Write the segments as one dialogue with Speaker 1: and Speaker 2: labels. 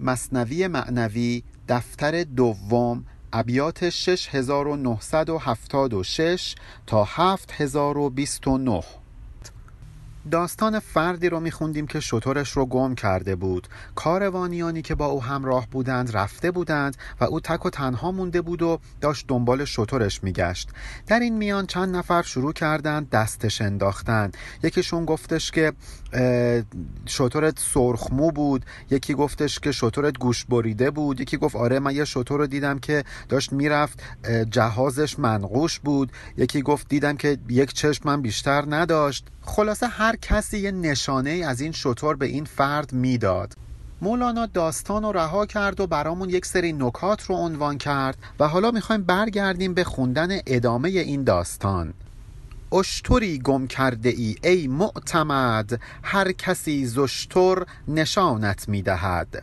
Speaker 1: مصنوی معنوی دفتر دوم ابیات 6976 تا 7029 داستان فردی رو میخوندیم که شطورش رو گم کرده بود. کاروانیانی که با او همراه بودند رفته بودند و او تک و تنها مونده بود و داشت دنبال شطورش میگشت. در این میان چند نفر شروع کردند دستش انداختن یکیشون گفتش که شطورت سرخمو بود. یکی گفتش که شطورت گوش بریده بود. یکی گفت آره من یه شطور رو دیدم که داشت می‌رفت جهازش منقوش بود. یکی گفت دیدم که یک چشمم بیشتر نداشت. خلاصه هر کسی یه نشانه از این شطور به این فرد می‌داد. مولانا داستان رو رها کرد و برامون یک سری نکات رو عنوان کرد و حالا می‌خوایم برگردیم به خوندن ادامه این داستان. اشتری گم کرده ای ای معتمد هر کسی زشتر نشانت می‌دهد.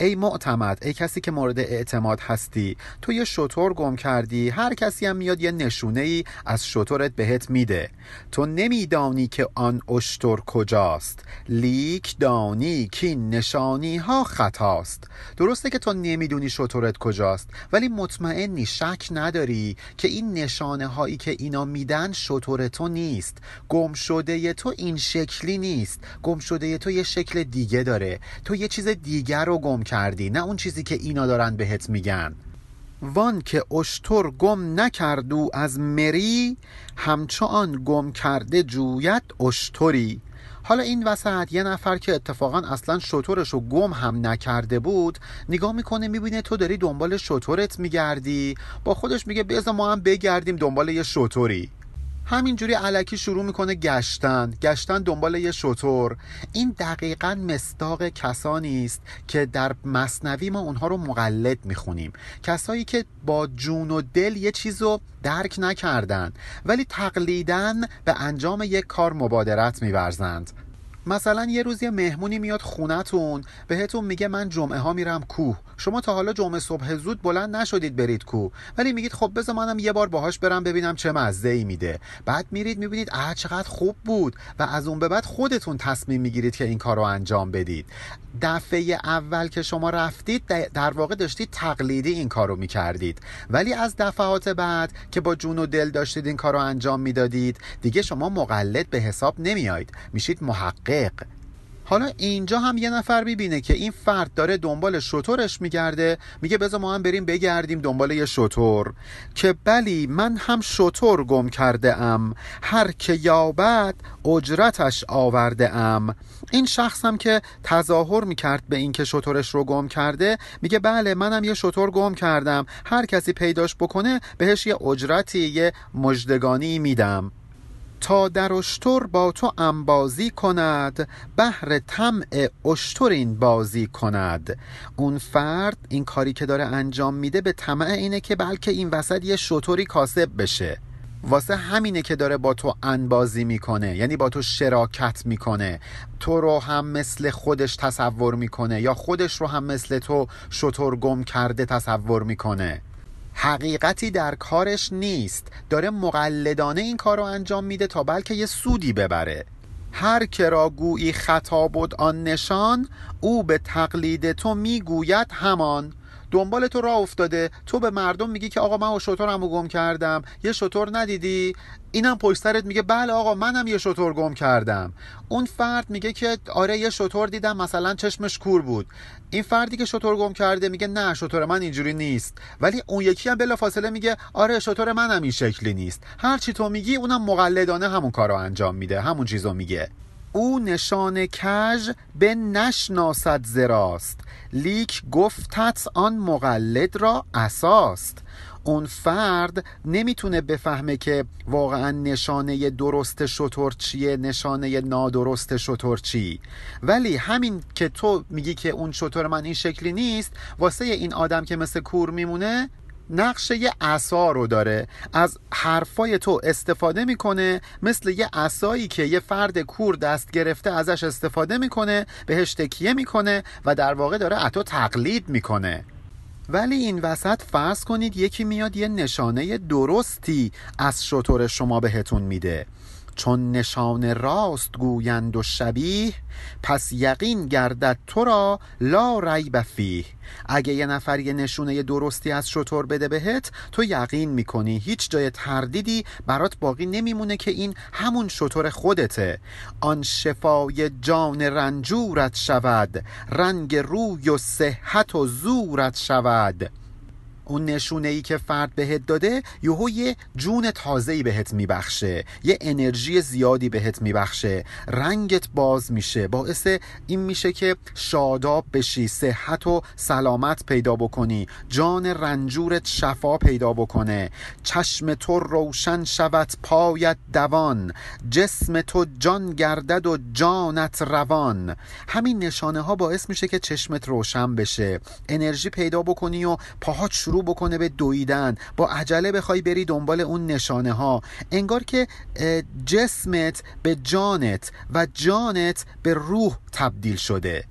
Speaker 1: ای معتمد ای کسی که مورد اعتماد هستی. تو یه شطور گم کردی هر کسی هم میاد یه نشونه ای از شطورت بهت میده. تو نمیدانی که آن اشتر کجاست. لیک دانی که نشانی ها خطاست. درسته که تو نمی‌دونی شطورت کجاست ولی مطمئنی شک نداری که این نشانه هایی که اینا میدن شطور تو نیست. گم شده تو این شکلی نیست. گم شده تو یه شکل دیگه داره. تو یه چیز دیگر رو گم کردی نه اون چیزی که اینا دارن بهت میگن. وان که اشتر گم نکردو از مری همچون گم کرده جویت اشتری. حالا این وسط یه نفر که اتفاقا اصلا شطورش رو گم هم نکرده بود نگاه می‌کنه می‌بینه تو داری دنبال شطورت میگردی. با خودش میگه بذار ما هم بگردیم دنبال یه شطوری همینجوری علکی شروع می‌کنه گشتن. گشتن دنبال یه شطور. این دقیقا مستاق کسانی است که در مصنوی ما اونها رو مقلد می‌خونیم. کسایی که با جون و دل یه چیز رو درک نکردن ولی تقلیدن به انجام یک کار مبادرت میورزند. مثلا یه روز یه مهمونی میاد خونتون بهتون میگه من جمعه ها میرم کوه. شما تا حالا جمعه صبح زود بلند نشدید برید کوه. ولی میگید خب بذار منم یه بار باهاش برم ببینم چه مزه ای میده. بعد میرید می‌بینید اه چقدر خوب بود و از اون به بعد خودتون تصمیم می‌گیرید که این کار رو انجام بدید. دفعه اول که شما رفتید در واقع داشتید تقلیدی این کار رو می‌کردید. ولی از دفعات بعد که با جون و دل داشتید این کار رو انجام می‌دادید دیگه شما مقلد به حساب نمیایید. میشید محقق. حالا اینجا هم یه نفر می‌بینه که این فرد داره دنبال شطورش میگرده. میگه بذار ما هم بریم بگردیم دنبال یه شطور. که بلی من هم شطور گم کرده ام هر که یابد اجرتش آورده ام این شخص هم که تظاهر می‌کرد به اینکه شطورش رو گم کرده میگه بله منم یه شطور گم کردم. هر کسی پیداش بکنه بهش یه اجرتی یه مجدگانی میدم. تا در اشتر با تو انبازی کند بهر طمع اشتر این بازی کند. اون فرد این کاری که داره انجام میده به طمع اینه که بلکه این وسط یه شطوری کاسب بشه. واسه همینه که داره با تو انبازی می‌کنه یعنی با تو شراکت می‌کنه. تو رو هم مثل خودش تصور می‌کنه یا خودش رو هم مثل تو شطور گم کرده تصور می‌کنه. حقیقتی در کارش نیست. داره مقلدانه این کار رو انجام میده تا بلکه یه سودی ببره. هر که را گویی خطا بود آن نشان او به تقلید تو می‌گوید همان. دنبال تو راه افتاده. تو به مردم میگی که آقا من و شطورمو گم کردم. یه شطور ندیدی؟ اینم پشت میگه بله آقا منم یه شطور گم کردم. اون فرد میگه که آره یه شطور دیدم مثلا چشمش کور بود. این فردی که شطور گم کرده میگه نه شطور من اینجوری نیست. ولی اون یکی هم بلافاصله میگه آره شطور منم این شکلی نیست. هر چی تو میگی اونم مقلدانه همون کارو انجام میده همون چیزو میگه. او نشان کژ به نشناسد زراست. لیک گفتت آن مقلد را اساست اون فرد نمی‌تونه بفهمه که واقعا نشانه درست شطور چیه نشانه نادرست شطور چی. ولی همین که تو میگی که اون شطور من این شکلی نیست واسه این آدم که مثل کور میمونه نقشه یه عصا رو داره. از حرفای تو استفاده می‌کنه مثل یه عصایی که یه فرد کور دست گرفته ازش استفاده می‌کنه بهش تکیه می‌کنه و در واقع داره اتو تقلید می‌کنه. ولی این وسط فرض کنید یکی میاد یه نشانه درستی از شطور شما بهتون میده. چون نشان راست گویند و شبیه پس یقین گردد تو را لا ریب فیه. اگه یه نفر یه نشونه درستی از شطور بده بهت تو یقین می‌کنی. هیچ جای تردیدی برات باقی نمیمونه که این همون شطور خودته. آن شفای جان رنجورت شود رنگ روی و صحت و زورت شود. اون نشونه ای که فرد بهت داده یهو یه جون تازه ای بهت میبخشه. یه انرژی زیادی بهت میبخشه. رنگت باز میشه. باعث این میشه که شاداب بشی صحت و سلامت پیدا بکنی. جان رنجورت شفا پیدا بکنه. چشم تو روشن شود پایت دوان. جسم تو جان گردد و جانت روان. همین نشانه ها باعث میشه که چشمت روشن بشه. انرژی پیدا بکنی و پاهات شروع شروع بکنه به دویدن. با عجله بخوای بری دنبال اون نشانه ها انگار که جسمت به جانت و جانت به روح تبدیل شده.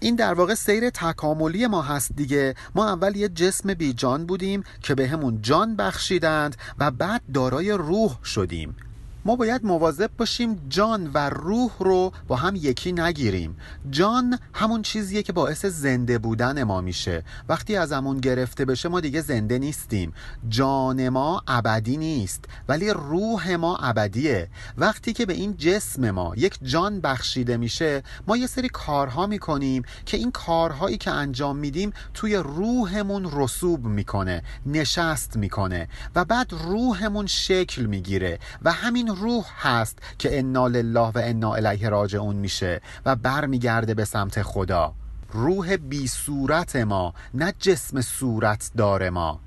Speaker 1: این در واقع سیر تکاملی ما هست دیگه. ما اول یه جسم بی جان بودیم که به همون جان بخشیدند و بعد دارای روح شدیم. ما باید مواظب باشیم جان و روح رو با هم یکی نگیریم. جان همون چیزیه که باعث زنده بودن ما میشه. وقتی از همون گرفته بشه ما دیگه زنده نیستیم. جان ما ابدی نیست ولی روح ما ابدیه. وقتی که به این جسم ما یک جان بخشیده میشه ما یه سری کارها می‌کنیم که این کارهایی که انجام میدیم توی روحمون رسوب می‌کنه نشست می‌کنه و بعد روحمون شکل می‌گیره و همین روح هست که انا لله و انا الیه راجعون میشه و برمیگرده به سمت خدا. روح بی صورت ما نه جسم صورت داره ما.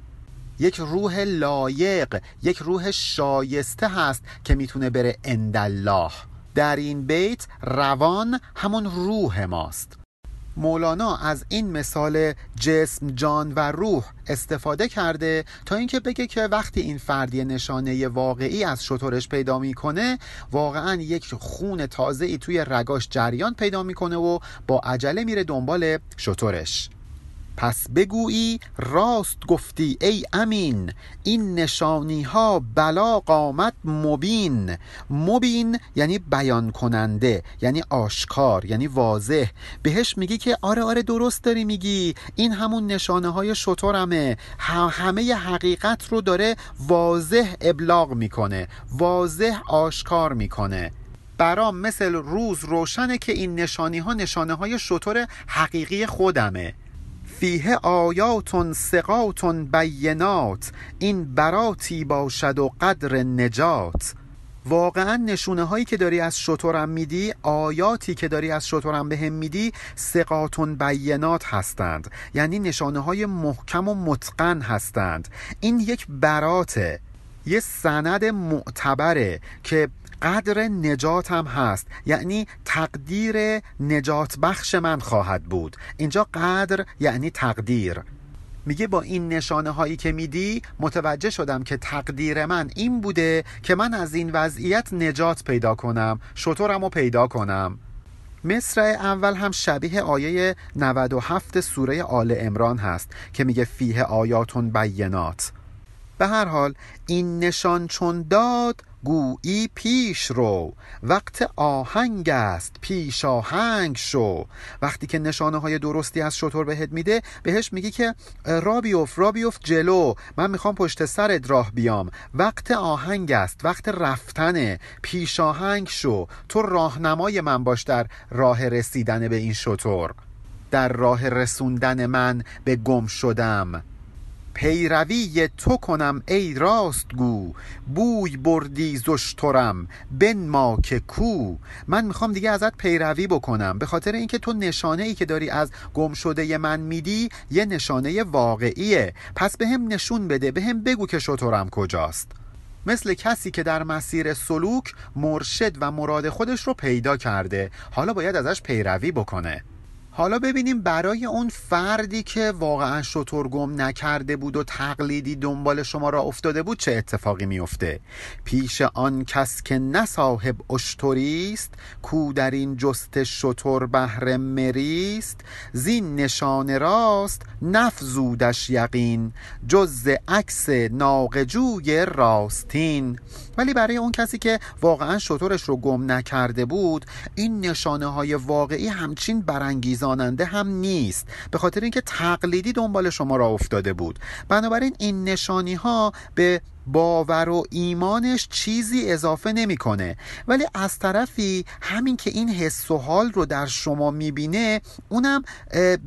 Speaker 1: یک روح لایق یک روح شایسته هست که می‌تونه بره اندالله در این بیت روان همون روح ماست. مولانا از این مثال جسم جان و روح استفاده کرده تا اینکه بگه که وقتی این فردی نشانه واقعی از شطورش پیدا می‌کنه واقعا یک خون تازه ای توی رگاش جریان پیدا می‌کنه و با عجله میره دنبال شطورش. پس بگویی راست گفتی ای امین این نشانی ها بلا قامت مبین. مبین یعنی بیان کننده یعنی آشکار یعنی واضح. بهش میگی که آره آره درست داری میگی. این همون نشانه های شطورمه همه حقیقت رو داره واضح ابلاغ می‌کنه واضح آشکار می‌کنه. برام مثل روز روشنه که این نشانی ها نشانه های شطور حقیقی خودمه. فیه آیاتون سقاتون بینات این براتی باشد و قدر نجات. واقعا نشونه هایی که داری از شطورم میدی آیاتی که داری از شطورم به هم میدی سقاتون بینات هستند. یعنی نشانه های محکم و متقن هستند. این یک براته. یه سند معتبره که قدر نجات هم هست. یعنی تقدیر نجات بخش من خواهد بود. اینجا قدر یعنی تقدیر. میگه با این نشانه هایی که میدی متوجه شدم که تقدیر من این بوده که من از این وضعیت نجات پیدا کنم شطورم رو پیدا کنم. مصر اول هم شبیه آیه 97 سوره آل امران هست که میگه فیه آیاتون بینات. به هر حال این نشان چون داد گویی پیش رو. وقت آهنگ است پیش آهنگ شو. وقتی که نشانه های درستی از شطور بهت میده بهش میگی که را بیفت را بیفت جلو. من می‌خوام پشت سرت راه بیام. وقت آهنگ است وقت رفتنه. پیش آهنگ شو. تو راهنمای من باش در راه رسیدن به این شطور. در راه رسوندن من به گم شدم. پیروی تو کنم ای راست گو بوی بردی زشترم بن ما که کو. من می‌خوام دیگه ازت پیروی بکنم به خاطر اینکه تو نشانه ای که داری از گم شده من میدی یه نشانه واقعیه. پس به هم نشون بده به هم بگو که شطورم کجاست. مثل کسی که در مسیر سلوک مرشد و مراد خودش رو پیدا کرده. حالا باید ازش پیروی بکنه. حالا ببینیم برای اون فردی که واقعا شطور گم نکرده بود و تقلیدی دنبال شما را افتاده بود چه اتفاقی میفته پیش آن کس که نه صاحب اشتریست کو در این جست شطور بهر مریست زین نشان راست نفزودش یقین جز عکس ناقجوی راستین. ولی برای اون کسی که واقعا شطورش رو گم نکرده بود این نشانه های واقعی همچین برانگیزاننده هم نیست. به خاطر اینکه تقلیدی دنبال شما را افتاده بود. بنابراین این نشانی ها به باور و ایمانش چیزی اضافه نمی‌کنه. ولی از طرفی همین که این حس و حال رو در شما می‌بینه اونم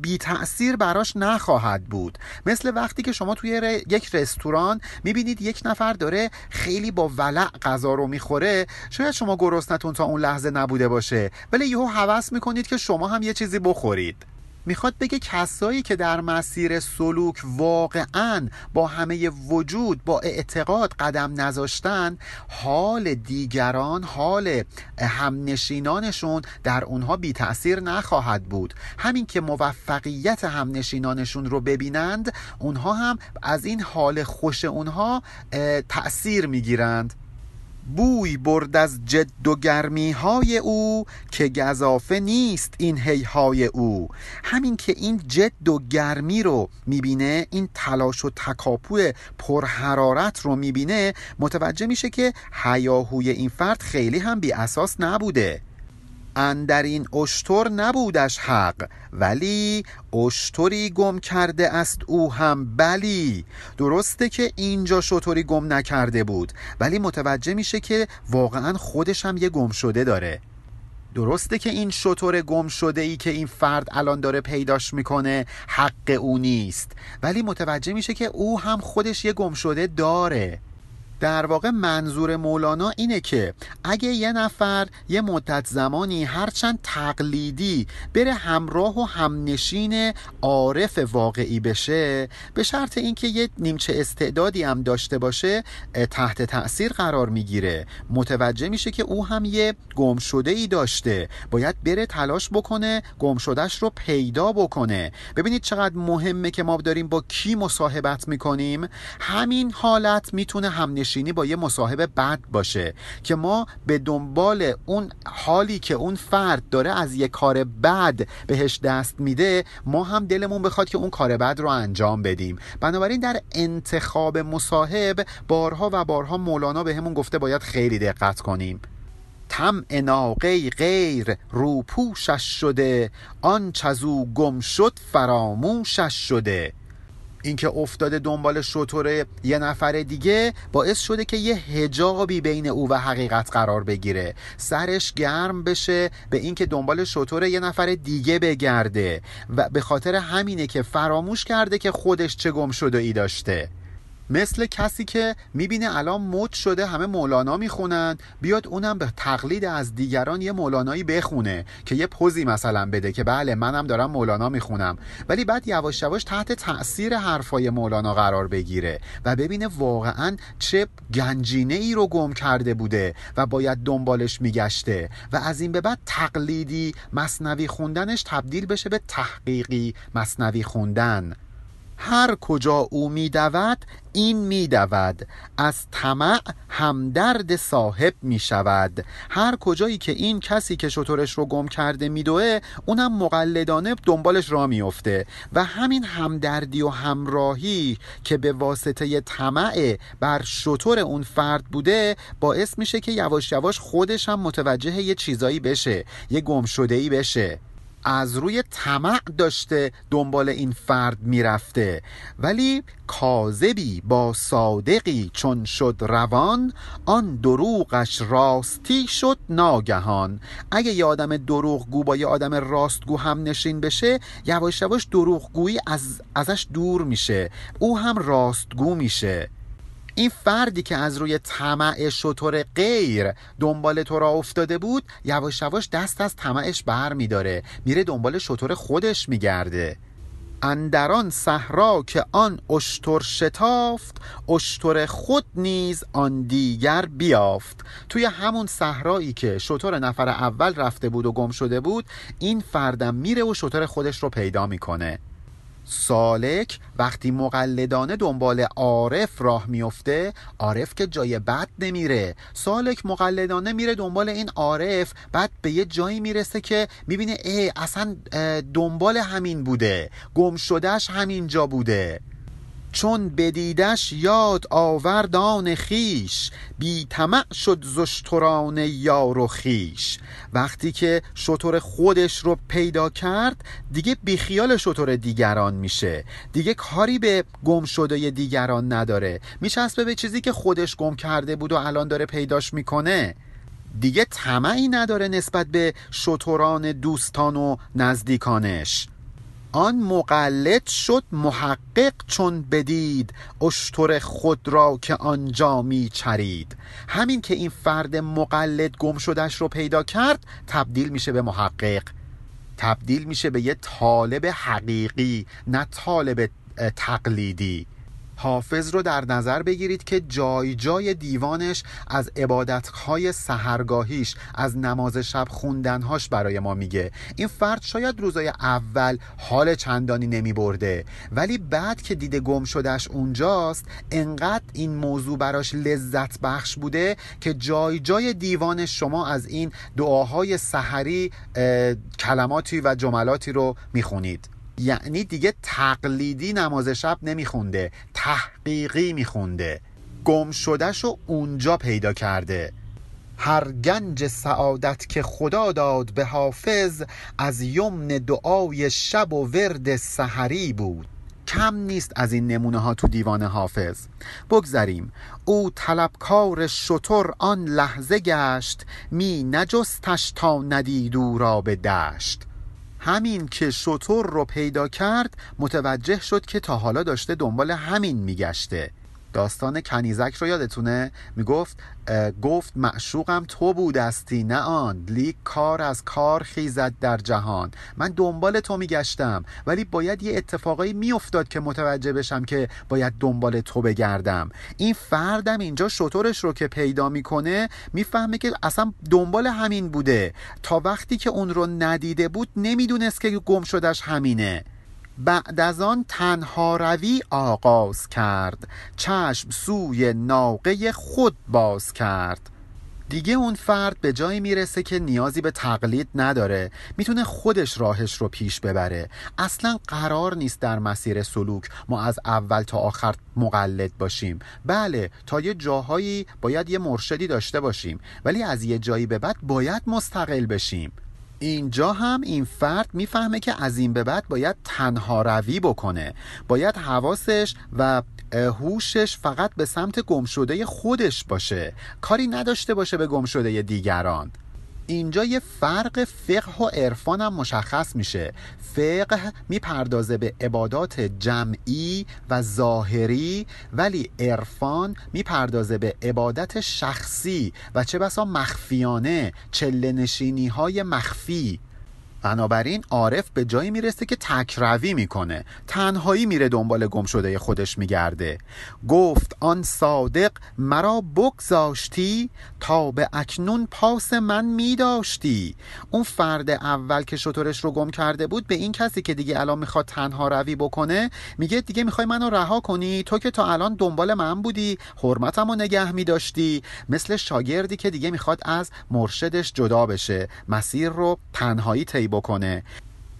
Speaker 1: بی تأثیر براش نخواهد بود. مثل وقتی که شما توی یک رستوران می‌بینید یک نفر داره خیلی با ولع غذا رو می‌خوره. شاید شما گرسنتون تا اون لحظه نبوده باشه ولی یهو هوس می‌کنید که شما هم یه چیزی بخورید. می‌خواد بگه کسایی که در مسیر سلوک واقعا با همه وجود با اعتقاد قدم نذاشتن حال دیگران حال همنشینانشون در اونها بی تأثیر نخواهد بود. همین که موفقیت همنشینانشون رو ببینند اونها هم از این حال خوش اونها تأثیر می‌گیرند. بوی برد از جد و گرمی های او که گذافه نیست این هیهای او. همین که این جد و گرمی رو می‌بینه این تلاش و تکاپو پرحرارت رو می‌بینه متوجه میشه که هیاهوی این فرد خیلی هم بی اساس نبوده. اندر این اشتر نبودش حق ولی اشتری گم کرده است او هم. بلی درسته که اینجا شطوری گم نکرده بود ولی متوجه میشه که واقعا خودش هم یه گم شده داره. درسته که این شطور گم شده ای که این فرد الان داره پیداش می‌کنه حق او نیست ولی متوجه میشه که او هم خودش یه گم شده داره. در واقع منظور مولانا اینه که اگه یه نفر یه مدت زمانی هرچند تقلیدی بره همراه و همنشین عارف واقعی بشه به شرط اینکه یه نیمچه استعدادی هم داشته باشه تحت تأثیر قرار می‌گیره. متوجه میشه که او هم یه گم شده ای داشته. باید بره تلاش بکنه گم شدهش رو پیدا بکنه. ببینید چقدر مهمه که ما داریم با کی مصاحبت می‌کنیم. همین حالت می‌تونه همنشین نشینی با یه مصاحبه بد باشه که ما به دنبال اون حالی که اون فرد داره از یه کار بد بهش دست میده ما هم دلمون بخواد که اون کار بد رو انجام بدیم. بنابراین در انتخاب مصاحب بارها و بارها مولانا به همون گفته باید خیلی دقت کنیم. تم ناقه غیر روپوشش شده آن چزو گم شد فراموشش شده. اینکه افتاده دنبال شطور یه نفر دیگه باعث شده که یه هجابی بین او و حقیقت قرار بگیره. سرش گرم بشه به اینکه دنبال شطور یه نفر دیگه بگرده و به خاطر همینه که فراموش کرده که خودش چه گم شده ای داشته. مثل کسی که می‌بینه الان مد شده همه مولانا می‌خونن بیاد اونم به تقلید از دیگران یه مولانایی بخونه که یه پوزی مثلا بده که بله منم دارم مولانا می‌خونم. ولی بعد یواش یواش تحت تاثیر حرفای مولانا قرار بگیره و ببینه واقعا چه گنجینه ای رو گم کرده بوده و باید دنبالش میگشته و از این به بعد تقلیدی مصنوی خوندنش تبدیل بشه به تحقیقی مصنوی خوندن. هر کجا او میدود این میدود. از طمع همدرد صاحب می‌شود. هر کجایی که این کسی که شطورش رو گم کرده میدوه اونم مقلدانه دنبالش را میفته و همین همدردی و همراهی که به واسطه طمع بر شطور اون فرد بوده باعث میشه که یواش یواش خودش هم متوجه یه چیزایی بشه یه گم شده ای بشه. از روی طمع داشته دنبال این فرد می‌رفته. ولی کاذبی با صادقی چون شد روان آن دروغش راستی شد ناگهان. اگه یه آدم دروغگو با یه آدم راستگو هم نشین بشه یواش یواش دروغگویی از ازش دور میشه. او هم راستگو میشه. این فردی که از روی طمع شطور غیر دنبال تو را افتاده بود یواش یواش دست از طمعش بر میداره میره دنبال شطور خودش میگرده اندران صحرا که آن اشتر شتافت اشتر خود نیز آن دیگر بیافت. توی همون صحرایی که شطور نفر اول رفته بود و گم شده بود این فردم میره و شطور خودش رو پیدا می‌کنه. سالک وقتی مقلدانه دنبال عارف راه میفته عارف که جای بد نمیره. سالک مقلدانه میره دنبال این عارف بعد به یه جایی می‌رسه که می‌بینه ای اصلا دنبال همین بوده. گم شدهش همینجا بوده. چون بدیدش یاد آوردان خیش بی طمع شد زشتران یار و خیش وقتی که شطور خودش رو پیدا کرد دیگه بیخیال شطور دیگران میشه. دیگه کاری به گم شده دیگران نداره. میچسبه به چیزی که خودش گم کرده بود و الان داره پیداش می‌کنه. دیگه طمعی نداره نسبت به شطوران دوستان و نزدیکانش. آن مقلد شد محقق چون بدید اشتر خود را که آنجا می چرید. همین که این فرد مقلد گم شدش رو پیدا کرد تبدیل میشه به محقق. تبدیل میشه به یه طالب حقیقی نه طالب تقلیدی. حافظ رو در نظر بگیرید که جای جای دیوانش از عبادتهای سهرگاهیش از نماز شب خوندنهاش برای ما میگه. این فرد شاید روزای اول حال چندانی نمی برده ولی بعد که دیده گم شدهش اونجاست انقدر این موضوع براش لذت بخش بوده که جای جای دیوان شما از این دعاهای سحری کلماتی و جملاتی رو می‌خونید. یعنی دیگه تقلیدی نماز شب نمیخونده تحقیقی میخونده. گم شدهش و اونجا پیدا کرده. هر گنج سعادت که خدا داد به حافظ از یمن دعای شب و ورد سحری بود. کم نیست از این نمونه ها تو دیوان حافظ. بگذریم. او طلبکار شطور آن لحظه گشت می نجستش تا ندید او را به دشت. همین که شطور رو پیدا کرد متوجه شد که تا حالا داشته دنبال همین میگشته. داستان کنیزک رو یادتونه؟ می‌گفت گفت معشوقم تو بودستی نه آن. لیک کار از کار خیزد در جهان. من دنبال تو میگشتم ولی باید یه اتفاقایی میافتاد که متوجه بشم که باید دنبال تو بگردم. این فردم اینجا شطورش رو که پیدا می‌کنه می‌فهمه که اصلا دنبال همین بوده. تا وقتی که اون رو ندیده بود نمی‌دونست که گم شدش همینه. بعد از آن تنها روی آغاز کرد. چشم سوی ناقه خود باز کرد. دیگه اون فرد به جایی می‌رسه که نیازی به تقلید نداره. می‌تونه خودش راهش رو پیش ببره. اصلا قرار نیست در مسیر سلوک ما از اول تا آخر مقلد باشیم. بله تا یه جاهایی باید یه مرشدی داشته باشیم. ولی از یه جایی به بعد باید مستقل بشیم. اینجا هم این فرد می‌فهمه که از این به بعد باید تنها روی بکنه. باید حواسش و هوشش فقط به سمت گمشده خودش باشه. کاری نداشته باشه به گمشده دیگران. اینجا یه فرق فقه و عرفان هم مشخص میشه. فقه می‌پردازه به عبادات جمعی و ظاهری ولی عرفان می‌پردازه به عبادت شخصی و چه بسا مخفیانه چله نشینی های مخفی. بنابراین عارف به جایی می‌رسه که تکروی می‌کنه. تنهایی میره دنبال گم شده خودش میگرده. گفت آن صادق مرا بگذاشتی تا به اکنون پاس من میداشتی. اون فرد اول که شطورش رو گم کرده بود به این کسی که دیگه الان می‌خواد تنها روی بکنه میگه دیگه می‌خوای منو رها کنی؟ تو که تا الان دنبال من بودی حرمتمو نگه میداشتی. مثل شاگردی که دیگه می‌خواد از مرشدش جدا بشه. مسیر رو تنهایی طی بکنه.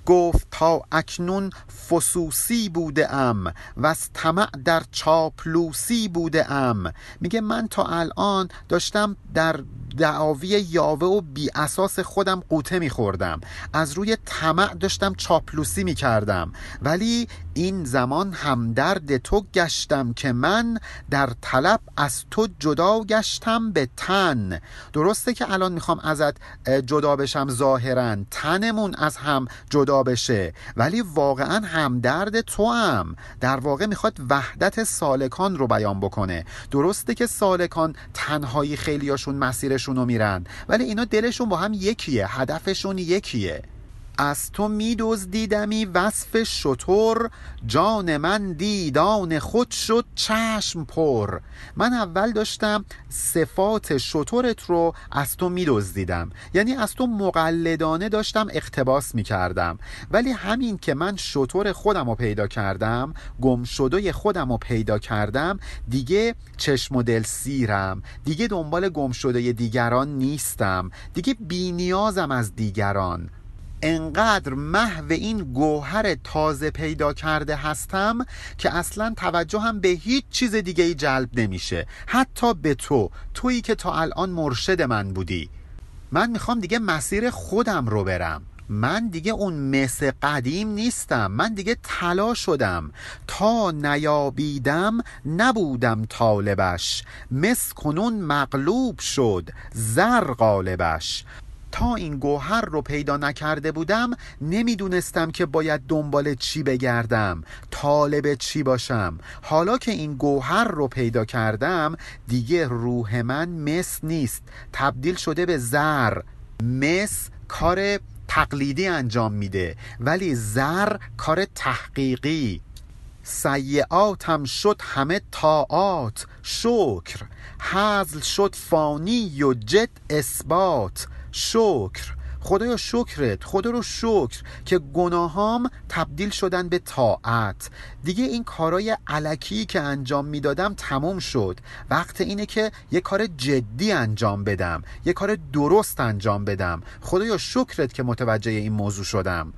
Speaker 1: گفت تا اکنون فسوسی بوده ام و از طمع در چاپلوسی بوده ام. میگه من تا الان داشتم در دعاوی یاوه و بی اساس خودم قوطه میخوردم از روی طمع داشتم چاپلوسی می‌کردم ولی این زمان همدرد تو گشتم که من در طلب از تو جدا گشتم به تن. درسته که الان می‌خوام ازت جدا بشم ظاهرا. تنمون از هم جدا بشه. ولی واقعا همدرد تو هم در واقع می‌خواد وحدت سالکان رو بیان بکنه. درسته که سالکان تنهایی خیلیاشون مسیرشون رو میرن. ولی اینا دلشون با هم یکیه هدفشون یکیه. از تو می دزدیدمی وصف شطور جان من دیدان خود شد چشم پر. من اول داشتم صفات شطورت رو از تو می دزدیدم یعنی از تو مقلدانه داشتم اقتباس می کردم ولی همین که من شطور خودم رو پیدا کردم گم شده خودم رو پیدا کردم دیگه چشم و دل سیرم. دیگه دنبال گم شده دیگران نیستم. دیگه بی نیازم از دیگران. انقدر محو این گوهر تازه پیدا کرده هستم که اصلا هم به هیچ چیز دیگه ای جلب نمیشه. حتی به تو تویی که تا الان مرشد من بودی. من می‌خوام دیگه مسیر خودم رو برم. من دیگه اون مس قدیم نیستم. من دیگه طلا شدم. تا نیابیدم نبودم طالبش. مس کنون مغلوب شد. زر غالبش تا این گوهر رو پیدا نکرده بودم نمی‌دونستم که باید دنبال چی بگردم طالب چی باشم. حالا که این گوهر رو پیدا کردم دیگه روح من مس نیست. تبدیل شده به زر. مس کار تقلیدی انجام میده ولی زر کار تحقیقی. سیعاتم شد همه طاعات. شکر. حزل شد فانی و جد اثبات. شکر. خدایا شکرت خدا رو شکر که گناهام تبدیل شدن به طاعت. دیگه این کارای علکی که انجام می‌دادم تموم شد. وقت اینه که یه کار جدی انجام بدم یه کار درست انجام بدم. خدایا شکرت که متوجه این موضوع شدم.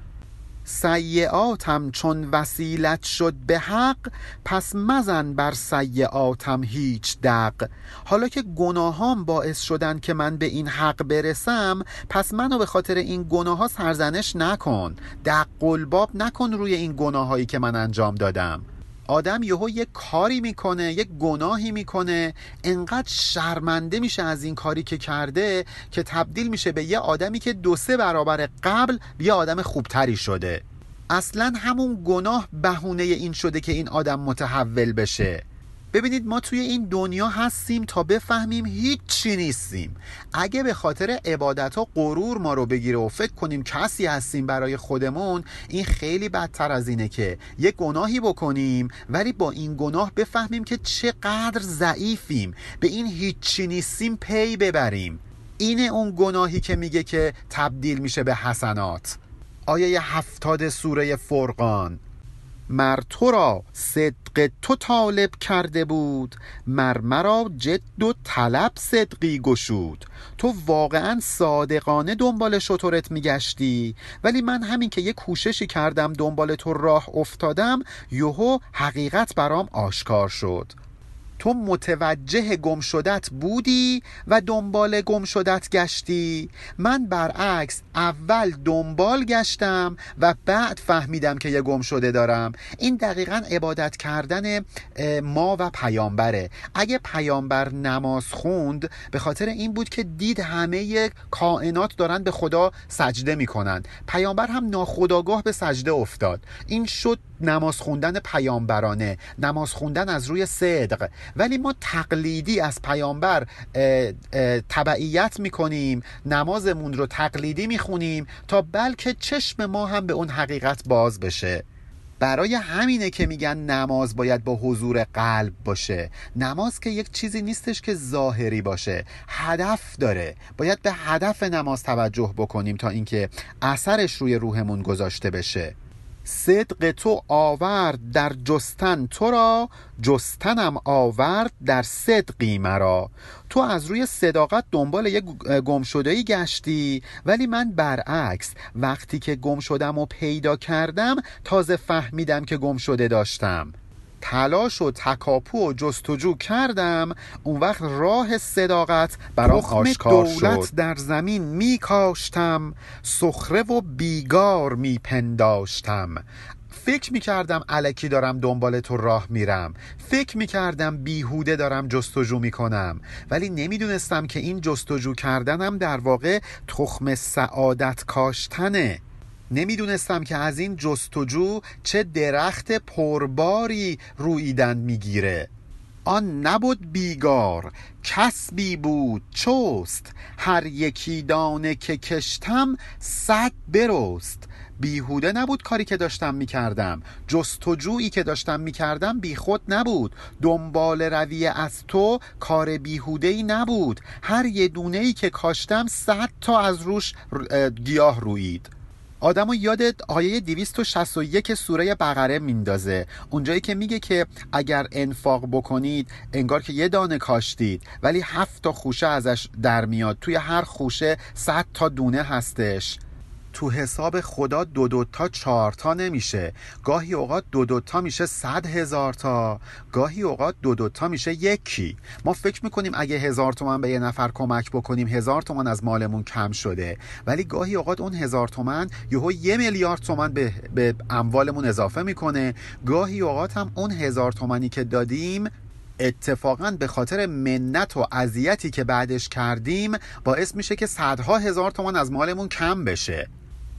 Speaker 1: سیعاتم چون وسیلت شد به حق پس مزن بر سیعاتم هیچ دق. حالا که گناهام باعث شدن که من به این حق برسم پس منو به خاطر این گناه ها سرزنش نکن. دق قلباب نکن روی این گناهایی که من انجام دادم. آدم یهو یک کاری می‌کنه یک گناهی می‌کنه. انقدر شرمنده میشه از این کاری که کرده که تبدیل میشه به یه آدمی که دو سه برابر قبل یه آدم خوبتری شده. اصلا همون گناه بهونه این شده که این آدم متحول بشه. ببینید ما توی این دنیا هستیم تا بفهمیم هیچ چی نیستیم. اگه به خاطر عبادت ها غرور ما رو بگیره و فکر کنیم کسی هستیم برای خودمون این خیلی بدتر از اینه که یه گناهی بکنیم ولی با این گناه بفهمیم که چقدر ضعیفیم. به این هیچ چی نیستیم پی ببریم. اینه اون گناهی که میگه که تبدیل میشه به حسنات. آیه هفتاد سوره فرقان. مر تو را صدق تو طالب کرده بود مر مرا جد و طلب صدقی گشود. تو واقعا صادقانه دنبال شطورت میگشتی. ولی من همین که یه کوششی کردم دنبال تو راه افتادم یهو حقیقت برام آشکار شد. تو متوجه گم شدت بودی و دنبال گم شدت گشتی. من برعکس اول دنبال گشتم و بعد فهمیدم که یه گم شده دارم. این دقیقا عبادت کردن ما و پیامبره. اگه پیامبر نماز خوند به خاطر این بود که دید همه کائنات دارن به خدا سجده می‌کنن. پیامبر هم ناخداگاه به سجده افتاد. این شد نماز خوندن پیامبرانه نماز خوندن از روی صدق. ولی ما تقلیدی از پیامبر تبعیت می‌کنیم نمازمون رو تقلیدی می‌خونیم تا بلکه چشم ما هم به اون حقیقت باز بشه. برای همینه که میگن نماز باید با حضور قلب باشه. نماز که یک چیزی نیستش که ظاهری باشه. هدف داره. باید به هدف نماز توجه بکنیم تا اینکه اثرش روی روحمون گذاشته بشه. صدق تو آورد در جستن. تو را جستنم آورد در صدقی مرا. تو از روی صداقت دنبال یه گم شده گشتی ولی من برعکس وقتی که گم شدم و پیدا کردم تازه فهمیدم که گم شده داشتم. تلاش و تکاپو و جستجو کردم اون وقت راه صداقت برام آشکار دولت شد. در زمین می کاشتم سخره و بیگار می پنداشتم فکر می کردم علکی دارم دنبال تو راه میرم. فکر می کردم بیهوده دارم جستجو می کنم ولی نمی‌دونستم که این جستجو کردنم در واقع تخم سعادت کاشتنه. نمی‌دونستم که از این جستجو چه درخت پرباری رویدن می‌گیره. آن نبود بیگار کسبی بود چست. هر یکی دانه که کشتم صد برست. بیهوده نبود کاری که داشتم می‌کردم. جستجویی که داشتم می‌کردم بیخود نبود. دنبال رویه از تو کار بیهوده ای نبود. هر یه دونه ای که کاشتم صد تا از روش گیاه روید. آدمو یاد آیه 261 سوره بقره میندازه. اونجایی که میگه که اگر انفاق بکنید انگار که یه دانه کاشتید ولی هفت تا خوشه ازش در میاد. توی هر خوشه صد تا دونه هستش. تو حساب خدا دو دو تا چهار تا نمیشه. گاهی اوقات دو دو تا میشه صد هزار تا. گاهی اوقات دو دو تا میشه یکی. ما فکر می‌کنیم اگه هزار تومن به یه نفر کمک بکنیم هزار تومن از مالمون کم شده. ولی گاهی اوقات اون هزار تومن یهو یه میلیارد تومن به, به اموالمون اضافه می‌کنه. گاهی اوقات هم اون هزار تومنی که دادیم اتفاقا به خاطر منت و اذیتی که بعدش کردیم باعث میشه که صدها هزار تومان از مالمون کم بشه.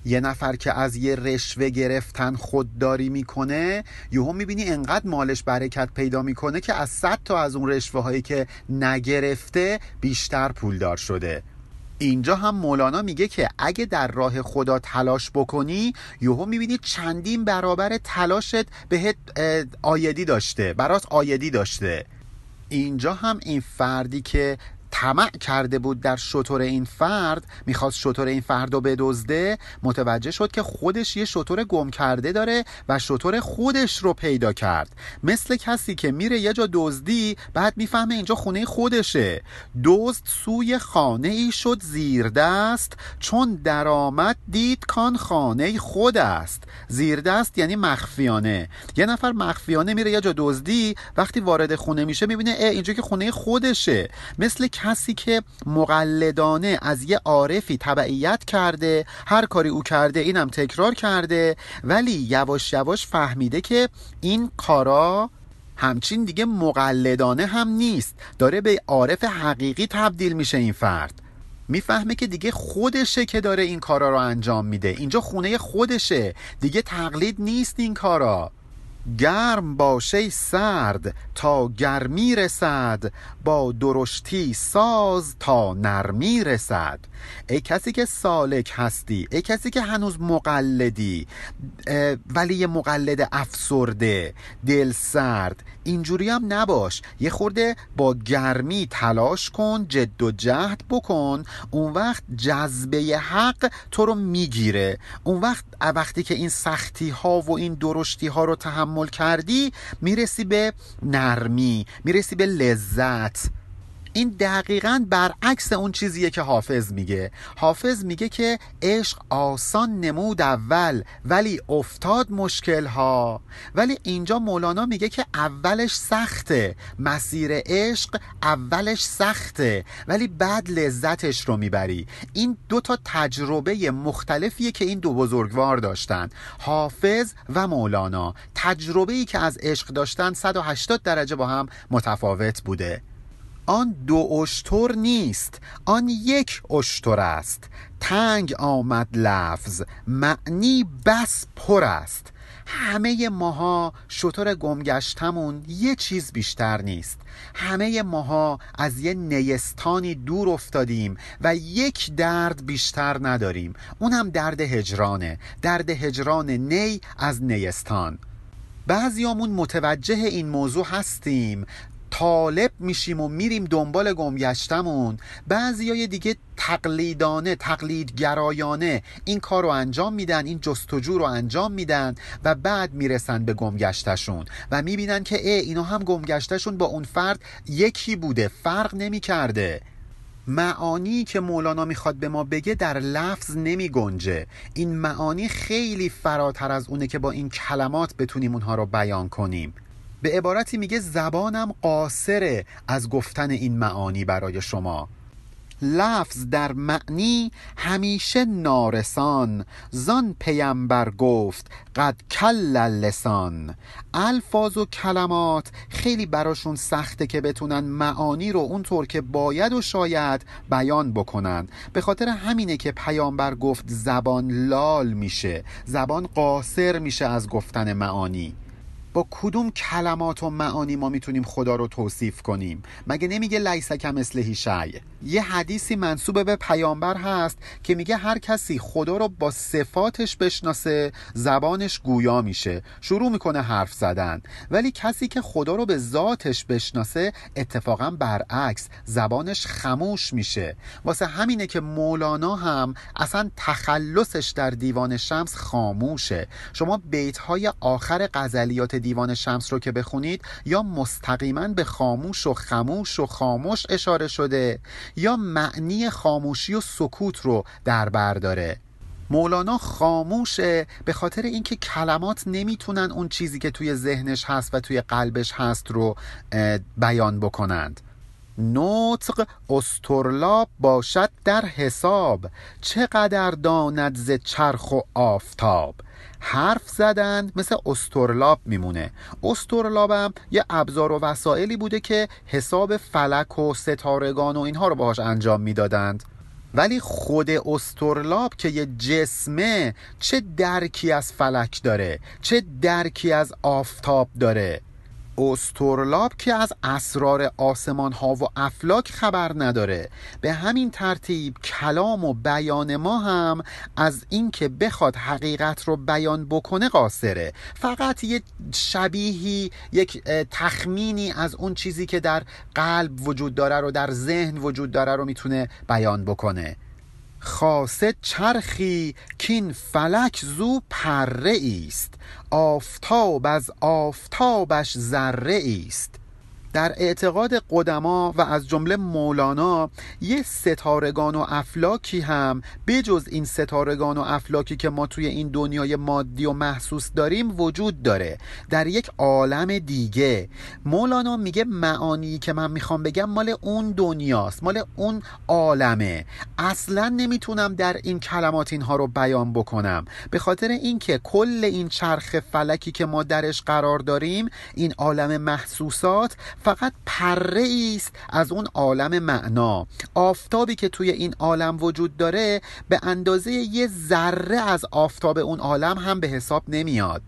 Speaker 1: یه نفر که از یه رشوه گرفتن خودداری می‌کنه یهو می‌بینی انقدر مالش برکت پیدا می‌کنه که از صد تا از اون رشوه هایی که نگرفته بیشتر پولدار شده. اینجا هم مولانا میگه که اگه در راه خدا تلاش بکنی یهو می‌بینی چندین برابر تلاشت بهت آیدی داشته برات آیدی داشته. اینجا هم این فردی که طمع کرده بود در شطور این فرد می‌خواست شطور این فرد رو بدزده متوجه شد که خودش یه شطور گم کرده داره و شطور خودش رو پیدا کرد. مثل کسی که میره یه جا دزدی بعد می‌فهمه اینجا خونه خودشه. دزد سوی خانه ای شد زیر دست چون درآمد دید کان خانه خود است. زیر دست یعنی مخفیانه. یه نفر مخفیانه میره یه جا دزدی وقتی وارد خونه میشه می‌بینه اینجا که خونه خودشه. مثل کسی که مقلدانه از یه عارفی تبعیت کرده هر کاری او کرده اینم تکرار کرده ولی یواش یواش فهمیده که این کارا همچین دیگه مقلدانه هم نیست. داره به عارف حقیقی تبدیل میشه این فرد. می‌فهمه که دیگه خودشه که داره این کارا رو انجام میده. اینجا خونه خودشه. دیگه تقلید نیست این کارا. گرم باشه سرد تا گرمی رسد با درشتی ساز تا نرمی رسد ای کسی که سالک هستی ای کسی که هنوز مقلدی ولی یه مقلد افسرده دل سرد اینجوری هم نباش. یه خورده با گرمی تلاش کن جد و جهد بکن. اون وقت جذبه حق تو رو می‌گیره. اون وقت وقتی که این سختی ها و این درشتی ها رو تحمل کردی می‌رسی به نرمی می‌رسی به لذت. این دقیقا برعکس اون چیزیه که حافظ میگه. حافظ میگه که عشق آسان نمود اول ولی افتاد مشکل ها ولی اینجا مولانا میگه که اولش سخته. مسیر عشق اولش سخته ولی بعد لذتش رو می‌بری. این دو تا تجربه مختلفیه که این دو بزرگوار داشتن حافظ و مولانا. تجربه ای که از عشق داشتن 180 درجه با هم متفاوت بوده. آن دو اشتر نیست آن یک اشتر است. تنگ آمد لفظ معنی بس پر است. همه ماها شطور گمگشتمون یه چیز بیشتر نیست. همه ماها از یه نیستانی دور افتادیم و یک درد بیشتر نداریم. اونم درد هجرانه. درد هجران نی از نیستان. بعضیامون متوجه این موضوع هستیم. طالب میشیم و میریم دنبال گمگشتمون. بعضی دیگه تقلیدانه تقلیدگرایانه این کار رو انجام میدن این جستجو رو انجام میدن و بعد می‌رسن به گمگشتشون و می‌بینن که ای اینا هم گمگشتشون با اون فرد یکی بوده فرق نمی‌کرده. معانی که مولانا می‌خواد به ما بگه در لفظ نمی گنجه این معانی خیلی فراتر از اونه که با این کلمات بتونیم اونها رو بیان کنیم. به عبارتی میگه زبانم قاصره از گفتن این معانی برای شما. لفظ در معنی همیشه نارسان. زان پیمبر گفت قد کل لسان الفاظ و کلمات خیلی براشون سخته که بتونن معانی رو اونطور که باید و شاید بیان بکنن. به خاطر همینه که پیامبر گفت زبان لال میشه زبان قاصر میشه از گفتن معانی. با کدوم کلمات و معانی ما می‌تونیم خدا رو توصیف کنیم؟ مگه نمیگه لیس مثل شی یه حدیثی منصوب به پیامبر هست که میگه هر کسی خدا رو با صفاتش بشناسه زبانش گویا میشه. شروع می‌کنه حرف زدن. ولی کسی که خدا رو به ذاتش بشناسه اتفاقا برعکس زبانش خموش میشه. واسه همینه که مولانا هم اصلا تخلصش در دیوان شمس خاموشه. شما بیت های آخر غزلیات دیوان شمس رو که بخونید یا مستقیما به خاموش و خموش و خاموش اشاره شده. یا معنی خاموشی و سکوت رو در بر داره. مولانا خاموشه به خاطر اینکه کلمات نمی‌تونن اون چیزی که توی ذهنش هست و توی قلبش هست رو بیان بکنند. نطق استرلاب باشد در حساب. چقدر داند ز چرخ و آفتاب. حرف زدن مثل استرلاب میمونه. استرلابم یه ابزار و وسایلی بوده که حساب فلک و ستارگان و اینها رو باهاش انجام می‌دادند. ولی خود استرلاب که یه جسمه چه درکی از فلک داره چه درکی از آفتاب داره. استرلاب که از اسرار آسمان ها و افلاک خبر نداره. به همین ترتیب کلام و بیان ما هم از اینکه بخواد حقیقت رو بیان بکنه قاصره. فقط یه شبیهی یک تخمینی از اون چیزی که در قلب وجود داره رو در ذهن وجود داره رو می‌تونه بیان بکنه. خاصه چرخی کین فلک زو پره است. آفتاب از آفتابش ذره است. در اعتقاد قدما و از جمله مولانا یه ستارگان و افلاکی هم بجز این ستارگان و افلاکی که ما توی این دنیای مادی و محسوس داریم وجود داره در یک عالم دیگه. مولانا میگه معانی که من می‌خوام بگم مال اون دنیاست مال اون عالمه. اصلا نمی‌تونم در این کلمات اینها رو بیان بکنم. به خاطر اینکه کل این چرخ فلکی که ما درش قرار داریم این عالم محسوسات فقط پره است از اون عالم معنا. آفتابی که توی این عالم وجود داره به اندازه یه ذره از آفتاب اون عالم هم به حساب نمیاد.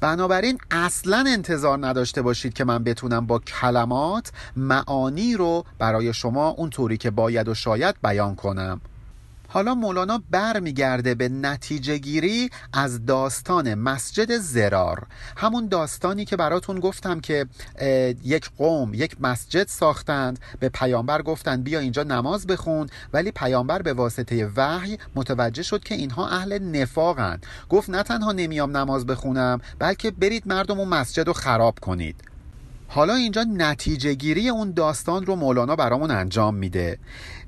Speaker 1: بنابراین اصلا انتظار نداشته باشید که من بتونم با کلمات معانی رو برای شما اونطوری که باید و شاید بیان کنم. حالا مولانا برمیگرده به نتیجه گیری از داستان مسجد زرار. همون داستانی که براتون گفتم که یک قوم یک مسجد ساختند به پیامبر گفتند بیا اینجا نماز بخون. ولی پیامبر به واسطه وحی متوجه شد که اینها اهل نفاقند. گفت نه تنها نمیام نماز بخونم بلکه برید مردم اون مسجد رو خراب کنید. حالا اینجا نتیجه گیری اون داستان رو مولانا برامون انجام میده.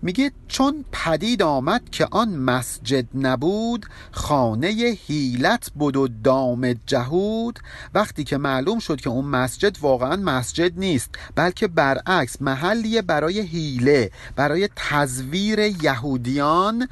Speaker 1: میگه چون پدید آمد که آن مسجد نبود خانه هیلت بود و دام جهود. وقتی که معلوم شد که اون مسجد واقعا مسجد نیست بلکه برعکس محلیه برای هیله برای تزویر یهودیان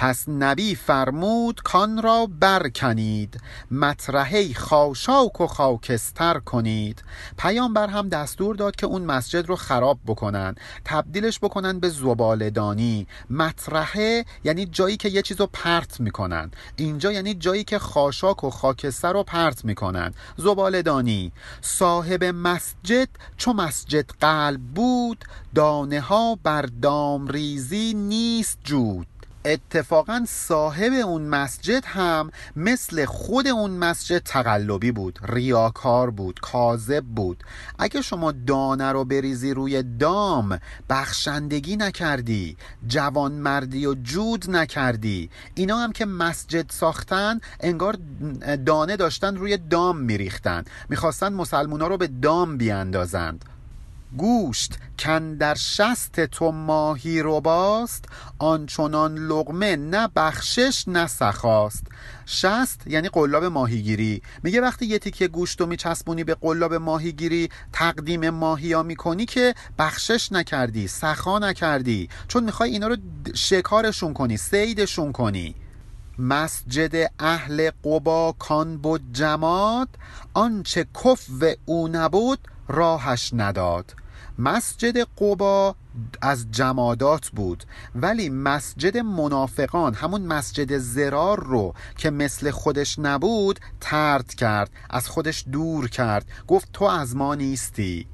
Speaker 1: پس نبی فرمود کان را برکنید مطرحه خاشاک و خاکستر کنید. پیامبر هم دستور داد که اون مسجد رو خراب بکنن تبدیلش بکنن به زبالدانی. مطرحه یعنی جایی که یه چیز رو پرت می‌کنن. اینجا یعنی جایی که خاشاک و خاکستر رو پرت می‌کنن. زبالدانی. صاحب مسجد چو مسجد قلب بود دانه ها بر دامریزی نیست جود. اتفاقا صاحب اون مسجد هم مثل خود اون مسجد تقلبی بود ریاکار بود کاذب بود. اگه شما دانه رو بریزی روی دام بخشندگی نکردی جوانمردی و جود نکردی. اینا هم که مسجد ساختن انگار دانه داشتن روی دام میریختن. می‌خواستن مسلمونا رو به دام بیاندازند. گوشت کن در شست تو ماهی رو باست آنچنان لغمه نه بخشش نه سخاست. شست یعنی قلاب ماهیگیری. میگه وقتی یه تیکه گوشت رو میچسبونی به قلاب ماهیگیری تقدیم ماهی ها می‌کنی که بخشش نکردی سخا نکردی. چون می‌خوای اینا رو شکارشون کنی سیدشون کنی. مسجد اهل قبا کان بود جماد آنچه کف او نبود راهش نداد. مسجد قبا از جمادات بود ولی مسجد منافقان همون مسجد زرار رو که مثل خودش نبود ترد کرد از خودش دور کرد گفت تو از ما نیستی.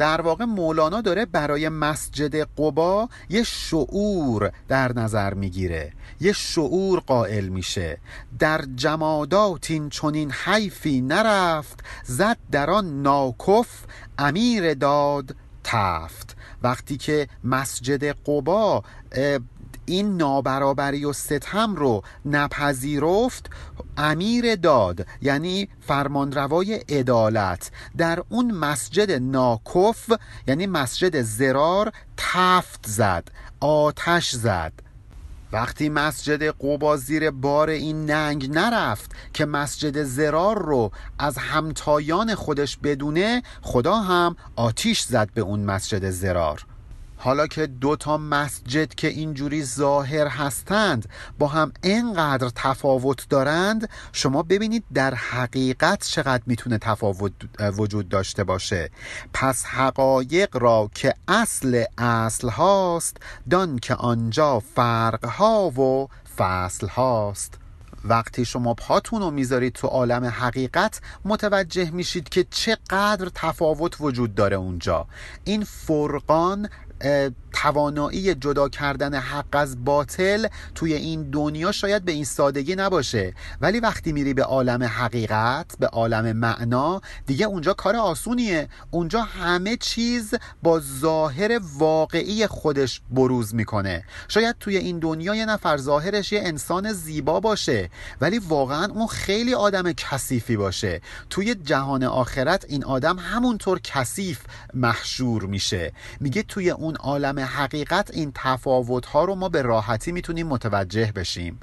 Speaker 1: در واقع مولانا داره برای مسجد قبا یه شعور در نظر می‌گیره. یه شعور قائل میشه. در جمادات این چنین حیفی نرفت زد در آن ناکف امیر داد تفت. وقتی که مسجد قبا این نابرابری و ستم رو نپذیرفت امیر داد یعنی فرمانروای عدالت. در اون مسجد ناکف یعنی مسجد زرار تفت زد آتش زد. وقتی مسجد قبا زیر بار این ننگ نرفت که مسجد زرار رو از همتایان خودش بدونه خدا هم آتیش زد به اون مسجد زرار. حالا که دو تا مسجد که اینجوری ظاهر هستند با هم اینقدر تفاوت دارند شما ببینید در حقیقت چقدر می‌تونه تفاوت وجود داشته باشه. پس حقایق را که اصل اصل هاست دان که آنجا فرق ها و فصل هاست. وقتی شما پاتون رو می‌ذارید تو عالم حقیقت متوجه میشید که چقدر تفاوت وجود داره اونجا. این فرقان Uh, توانایی جدا کردن حق از باطل توی این دنیا شاید به این سادگی نباشه. ولی وقتی میری به عالم حقیقت به عالم معنا دیگه اونجا کار آسونیه. اونجا همه چیز با ظاهر واقعی خودش بروز می‌کنه. شاید توی این دنیا یه نفر ظاهرش یه انسان زیبا باشه ولی واقعا اون خیلی آدم کثیفی باشه. توی جهان آخرت این آدم همونطور کثیف محشور میشه. میگه توی اون عالم حقیقت این تفاوت ها رو ما به راحتی می‌تونیم متوجه بشیم.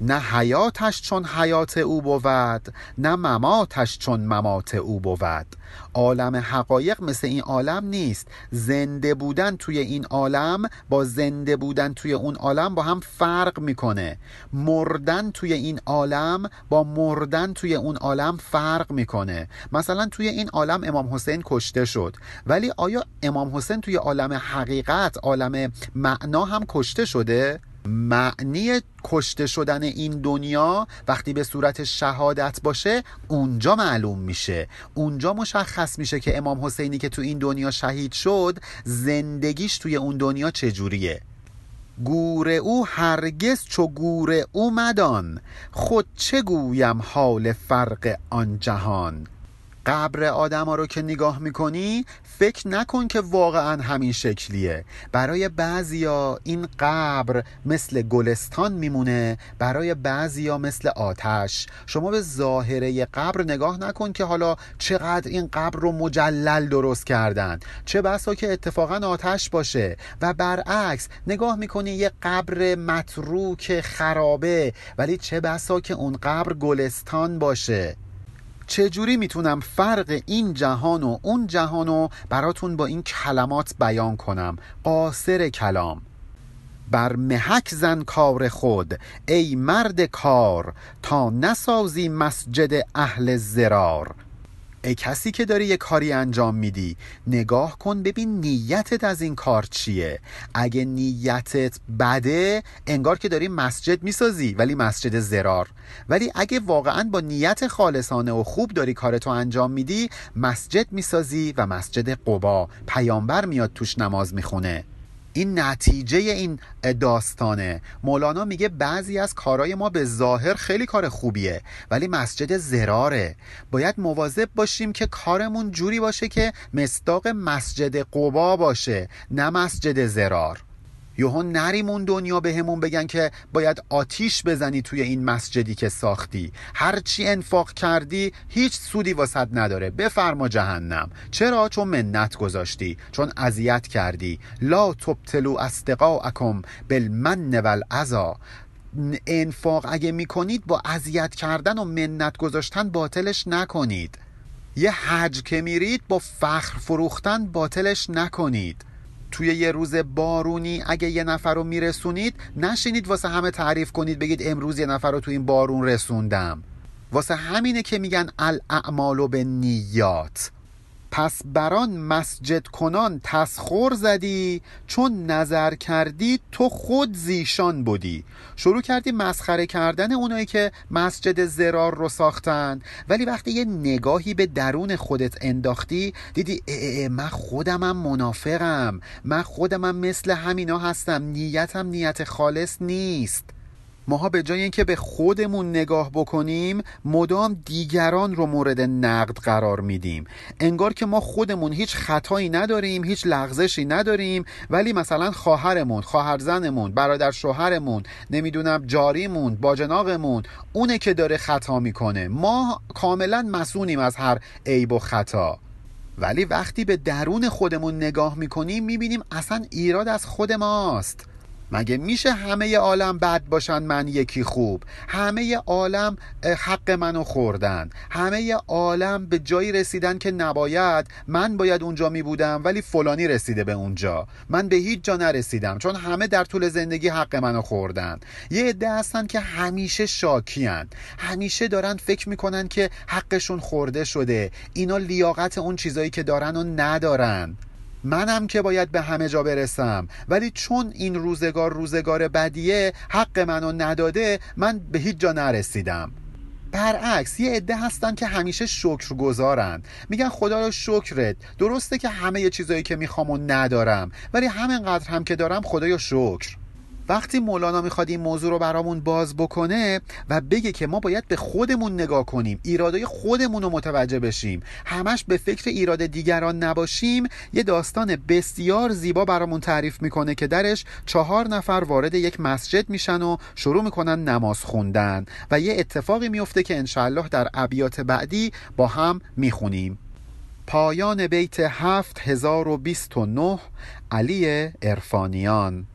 Speaker 1: نه حیاتش چون حیات او بود نه مماتش چون ممات او بود. عالم حقایق مثل این عالم نیست. زنده بودن توی این عالم با زنده بودن توی اون عالم با هم فرق می‌کنه. مردن توی این عالم با مردن توی اون عالم فرق می‌کنه. مثلا توی این عالم امام حسین کشته شد. ولی آیا امام حسین توی عالم حقیقت عالم معنا هم کشته شده؟ معنی کشته شدن این دنیا وقتی به صورت شهادت باشه اونجا معلوم میشه. اونجا مشخص میشه که امام حسینی که تو این دنیا شهید شد زندگیش توی اون دنیا چجوریه. گور او هرگز چو گور او مدان. خود چه گویم حال فرق آن جهان؟ قبر آدم ها رو که نگاه می‌کنی فکر نکن که واقعا همین شکلیه. برای بعضیا این قبر مثل گلستان میمونه برای بعضیا مثل آتش. شما به ظاهره قبر نگاه نکن که حالا چقدر این قبر رو مجلل درست کردن. چه بسا که اتفاقا آتش باشه. و برعکس نگاه می‌کنی یه قبر متروک خرابه ولی چه بسا که اون قبر گلستان باشه. چجوری می‌تونم فرق این جهان و اون جهان رو براتون با این کلمات بیان کنم؟ قاصر کلام. بر محک زن کار خود ای مرد کار تا نسازی مسجد اهل زرار. ای کسی که داری یه کاری انجام میدی نگاه کن ببین نیتت از این کار چیه. اگه نیتت بده انگار که داری مسجد می‌سازی ولی مسجد زرار. ولی اگه واقعا با نیت خالصانه و خوب داری کارتو انجام میدی مسجد می‌سازی و مسجد قبا. پیامبر میاد توش نماز می‌خونه. این نتیجه این داستانه. مولانا میگه بعضی از کارهای ما به ظاهر خیلی کار خوبیه ولی مسجد زراره. باید مواظب باشیم که کارمون جوری باشه که مصداق مسجد قبا باشه نه مسجد زرار. یهو نریم اون دنیا بهمون به بگن که باید آتیش بزنی توی این مسجدی که ساختی. هرچی انفاق کردی هیچ سودی واسد نداره. بفرما جهنم. چرا؟ چون منت گذاشتی چون اذیت کردی. لا تبتلو استقاءکم بالمن والعزا. انفاق اگه می‌کنید با اذیت کردن و منت گذاشتن باطلش نکنید. یه حج که میرید با فخر فروختن باطلش نکنید. توی یه روز بارونی اگه یه نفر رو میرسونید نشینید واسه همه تعریف کنید بگید امروز یه نفر رو تو این بارون رسوندم. واسه همینه که میگن الاعمال به نیات پس بران مسجد کنان تسخور زدی چون نظر کردی تو خود زیشان بودی. شروع کردی مسخره کردن اونایی که مسجد زرار رو ساختن. ولی وقتی یه نگاهی به درون خودت انداختی دیدی اه اه من خودمم منافقم. من خودمم مثل همینا هستم. نیتم نیت خالص نیست. ماها به جای اینکه به خودمون نگاه بکنیم مدام دیگران رو مورد نقد قرار میدیم. انگار که ما خودمون هیچ خطایی نداریم هیچ لغزشی نداریم ولی مثلا خواهرمون خواهرزنمون برادر شوهرمون نمی‌دونم جاریمون باجناقمون اونه که داره خطا می‌کنه. ما کاملا مسئولیم از هر عیب و خطا. ولی وقتی به درون خودمون نگاه می‌کنیم می‌بینیم اصلا ایراد از خود ماست. مگه میشه همه عالم بد باشن من یکی خوب؟ همه عالم حق منو خوردن. همه عالم به جایی رسیدن که نباید من باید اونجا می بودم ولی فلانی رسیده به اونجا. من به هیچ جا نرسیدم چون همه در طول زندگی حق منو خوردن. یه عده هستن که همیشه شاکیان همیشه دارن فکر می‌کنن که حقشون خورده شده. اینا لیاقت اون چیزایی که دارن و ندارن. منم که باید به همه جا برسم. ولی چون این روزگار روزگار بدیه حق منو نداده من به هیچ جا نرسیدم. برعکس یه عده هستن که همیشه شکر گذارن میگن خدا رو شکرت. درسته که همه چیزایی که می‌خوام و ندارم ولی همینقدر هم که دارم خدایا شکر. وقتی مولانا می‌خواد این موضوع رو برامون باز بکنه و بگه که ما باید به خودمون نگاه کنیم ایرادای خودمون رو متوجه بشیم همش به فکر ایراد دیگران نباشیم یه داستان بسیار زیبا برامون تعریف می‌کنه که درش چهار نفر وارد یک مسجد میشن و شروع می‌کنن نماز خوندن و یه اتفاقی میفته که انشاءالله در ابیات بعدی با هم می‌خونیم. پایان بیت هفت هزار و بیست و نه علی ارفانیان.